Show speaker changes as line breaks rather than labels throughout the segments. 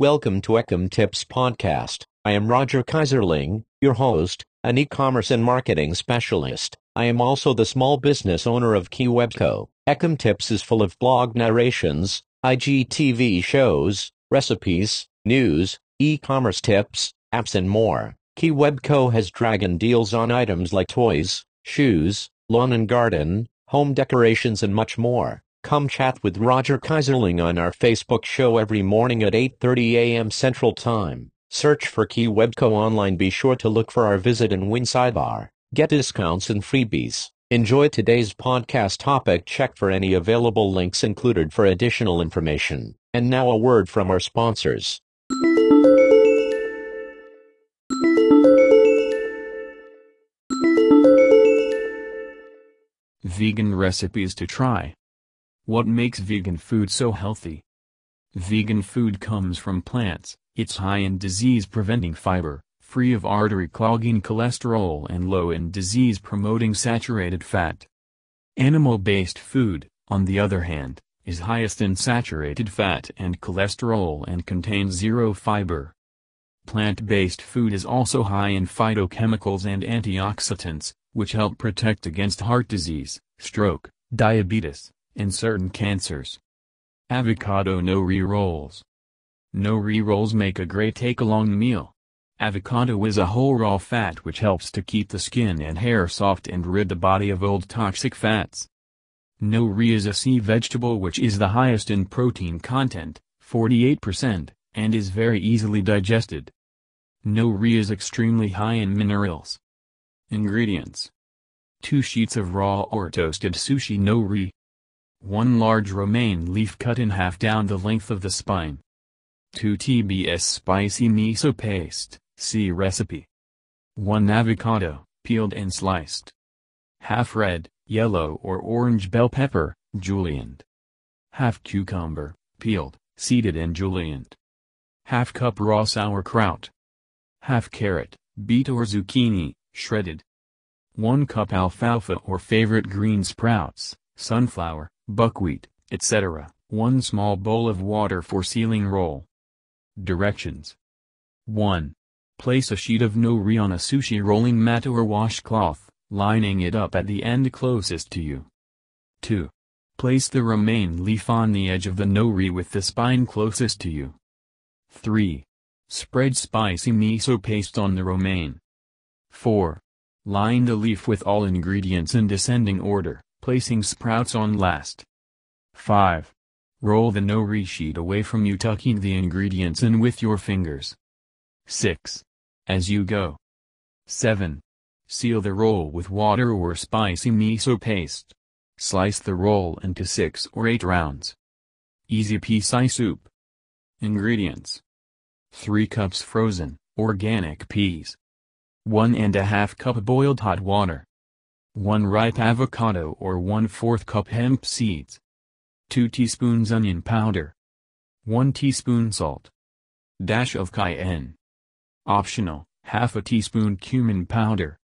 Welcome to Ecom Tips Podcast. I am Roger Kaiserling, your host, an e-commerce and marketing specialist. I am also the small business owner of KeyWebCo. Ecom Tips is full of blog narrations, IGTV shows, recipes, news, e-commerce tips, apps and more. KeyWebCo has dragon deals on items like toys, shoes, lawn and garden, home decorations and much more. Come chat with Roger Kaiserling on our Facebook show every morning at 8:30 a.m. Central Time. Search for KeyWebCo online. Be sure to look for our visit and win sidebar. Get discounts and freebies. Enjoy today's podcast topic. Check for any available links included for additional information. And now a word from our sponsors.
Vegan recipes to try. What makes vegan food so healthy? Vegan food comes from plants, it's high in disease-preventing fiber, free of artery-clogging cholesterol and low in disease-promoting saturated fat. Animal-based food, on the other hand, is highest in saturated fat and cholesterol and contains zero fiber. Plant-based food is also high in phytochemicals and antioxidants, which help protect against heart disease, stroke, diabetes, and certain cancers. Avocado nori rolls. Nori rolls make a great take-along meal. Avocado is a whole raw fat which helps to keep the skin and hair soft and rid the body of old toxic fats. Nori is a sea vegetable which is the highest in protein content, 48%, and is very easily digested. Nori is extremely high in minerals. Ingredients 2 sheets of raw or toasted sushi nori, 1 large romaine leaf cut in half down the length of the spine. 2 TBS spicy miso paste, see recipe. 1 avocado, peeled and sliced. Half red, yellow or orange bell pepper, julienned. Half cucumber, peeled, seeded and julienned. Half cup raw sauerkraut. Half carrot, beet or zucchini, shredded. 1 cup alfalfa or favorite green sprouts, sunflower, buckwheat, etc., 1 small bowl of water for sealing roll. Directions 1. Place a sheet of nori on a sushi rolling mat or washcloth, lining it up at the end closest to you. 2. Place the romaine leaf on the edge of the nori with the spine closest to you. 3. Spread spicy miso paste on the romaine. 4. Line the leaf with all ingredients in descending order placing sprouts on last. 5. Roll the nori sheet away from you tucking the ingredients in with your fingers. 6. As you go. 7. Seal the roll with water or spicy miso paste. Slice the roll into 6 or 8 rounds. Easy peasy soup. Ingredients. 3 cups frozen, organic peas. 1 and a half cup boiled hot water. 1 ripe avocado or 1 4th cup hemp seeds. 2 teaspoons onion powder. 1 teaspoon salt. Dash of cayenne. Optional, half a teaspoon cumin powder.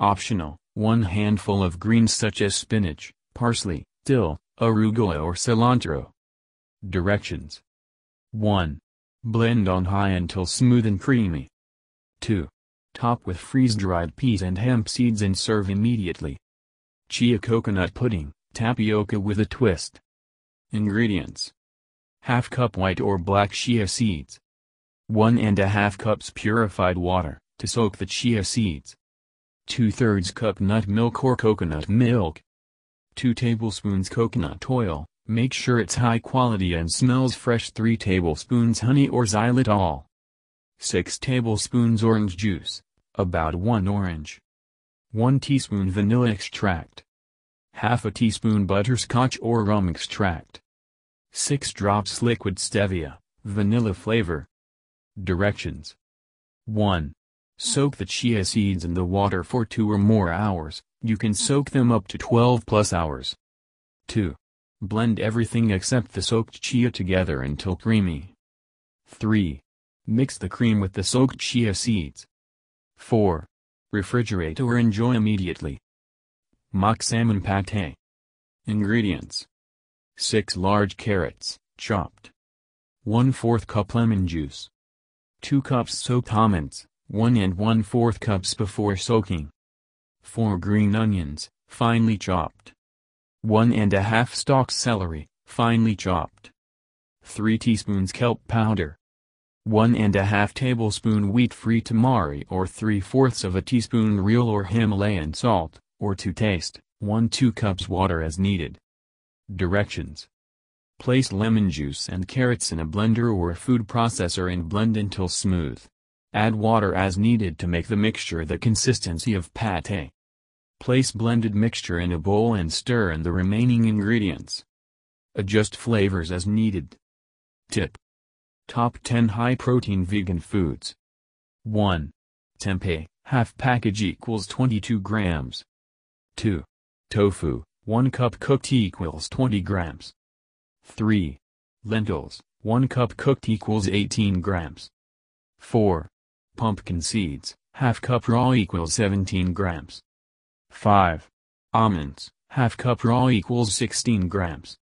Optional, 1 handful of greens such as spinach, parsley, dill, arugula or cilantro. Directions 1. Blend on high until smooth and creamy. 2. Top with freeze-dried peas and hemp seeds and serve immediately. Chia coconut pudding, tapioca with a twist. Ingredients. Half cup white or black chia seeds. One and a half cups purified water, to soak the chia seeds. 2 thirds cup nut milk or coconut milk. 2 tablespoons coconut oil, make sure it's high quality and smells fresh 3 tablespoons honey or xylitol. 6 tablespoons orange juice about 1 orange. 1 teaspoon vanilla extract. Half a teaspoon butterscotch or rum extract. 6 drops liquid stevia, vanilla flavor. Directions 1. Soak the chia seeds in the water for 2 or more hours, you can soak them up to 12 plus hours. 2. Blend everything except the soaked chia together until creamy. 3. Mix the cream with the soaked chia seeds. 4. Refrigerate or enjoy immediately. Mock salmon pate. Ingredients 6 large carrots, chopped. 1 4th cup lemon juice. 2 cups soaked almonds, 1 and 1 4th cups before soaking. 4 green onions, finely chopped. 1 and a half stalks celery, finely chopped. 3 teaspoons kelp powder. 1 and a half tablespoon wheat-free tamari or 3 fourths of a teaspoon real or Himalayan salt, or to taste, 1 2 cups water as needed. Directions Place lemon juice and carrots in a blender or a food processor and blend until smooth. Add water as needed to make the mixture the consistency of pate. Place blended mixture in a bowl and stir in the remaining ingredients. Adjust flavors as needed. Tip. Top 10 high-protein vegan foods. 1. Tempeh, half package equals 22 grams. 2. Tofu, 1 cup cooked equals 20 grams. 3. Lentils, 1 cup cooked equals 18 grams. 4. Pumpkin seeds, half cup raw equals 17 grams. 5. Almonds, half cup raw equals 16 grams.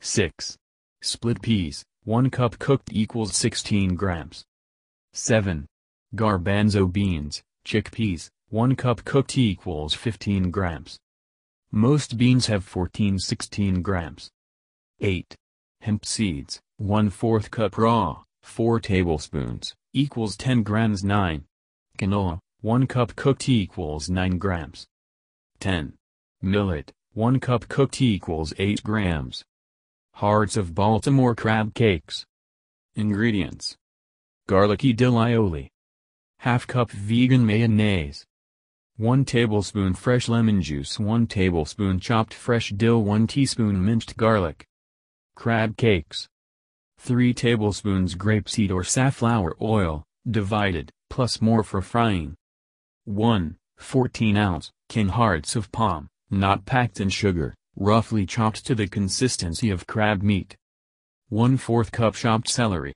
6. Split peas, 1 cup cooked equals 16 grams. 7. Garbanzo beans, chickpeas, 1 cup cooked equals 15 grams. Most beans have 14-16 grams. 8. Hemp seeds, 1 4th cup raw, 4 tablespoons, equals 10 grams 9. Canola, 1 cup cooked equals 9 grams. 10. Millet, 1 cup cooked equals 8 grams. Hearts of Baltimore crab cakes. Ingredients. Garlicky dill aioli. Half cup vegan mayonnaise. 1 tablespoon fresh lemon juice 1 tablespoon chopped fresh dill 1 teaspoon minced garlic. Crab cakes. 3 tablespoons grapeseed or safflower oil, divided, plus more for frying. 1. 14 ounce, can hearts of palm, not packed in sugar, roughly chopped to the consistency of crab meat. 1 4th cup chopped celery.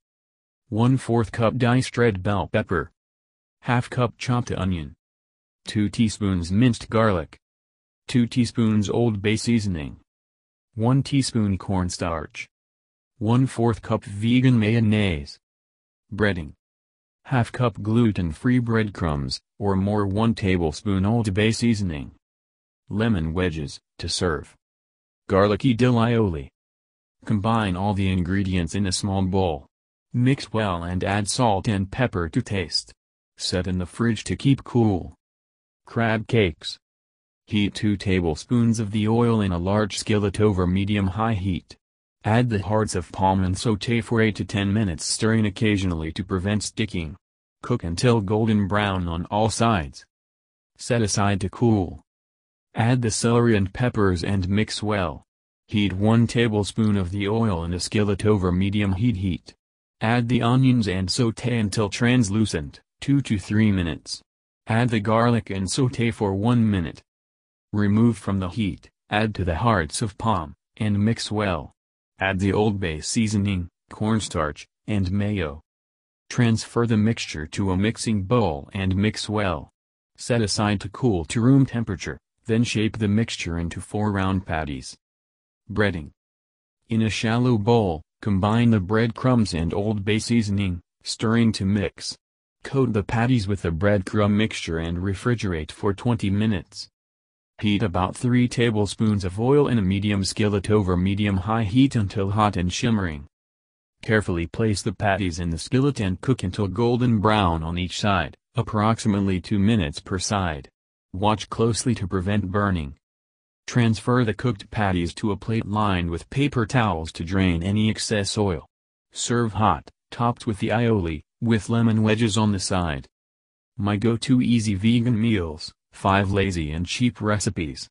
1 4th cup diced red bell pepper. Half cup chopped onion. 2 teaspoons minced garlic. 2 teaspoons Old Bay seasoning. 1 teaspoon cornstarch. 1 4th cup vegan mayonnaise. Breading half cup gluten-free breadcrumbs, or more 1 tablespoon Old Bay seasoning. Lemon wedges, to serve. Garlicky dill aioli. Combine all the ingredients in a small bowl. Mix well and add salt and pepper to taste. Set in the fridge to keep cool. Crab cakes. Heat 2 tablespoons of the oil in a large skillet over medium-high heat. Add the hearts of palm and saute for 8 to 10 minutes stirring occasionally to prevent sticking. Cook until golden brown on all sides. Set aside to cool. Add the celery and peppers and mix well. Heat 1 tablespoon of the oil in a skillet over medium heat heat. Add the onions and saute until translucent, 2 to 3 minutes. Add the garlic and saute for 1 minute. Remove from the heat, add to the hearts of palm, and mix well. Add the Old Bay seasoning, cornstarch, and mayo. Transfer the mixture to a mixing bowl and mix well. Set aside to cool to room temperature, then shape the mixture into four round patties. Breading. In a shallow bowl, combine the breadcrumbs and Old Bay seasoning, stirring to mix. Coat the patties with the breadcrumb mixture and refrigerate for 20 minutes. Heat about 3 tablespoons of oil in a medium skillet over medium-high heat until hot and shimmering. Carefully place the patties in the skillet and cook until golden brown on each side, approximately 2 minutes per side. Watch closely to prevent burning. Transfer the cooked patties to a plate lined with paper towels to drain any excess oil. Serve hot, topped with the aioli, with lemon wedges on the side. My go-to easy vegan meals. 5 lazy and cheap recipes.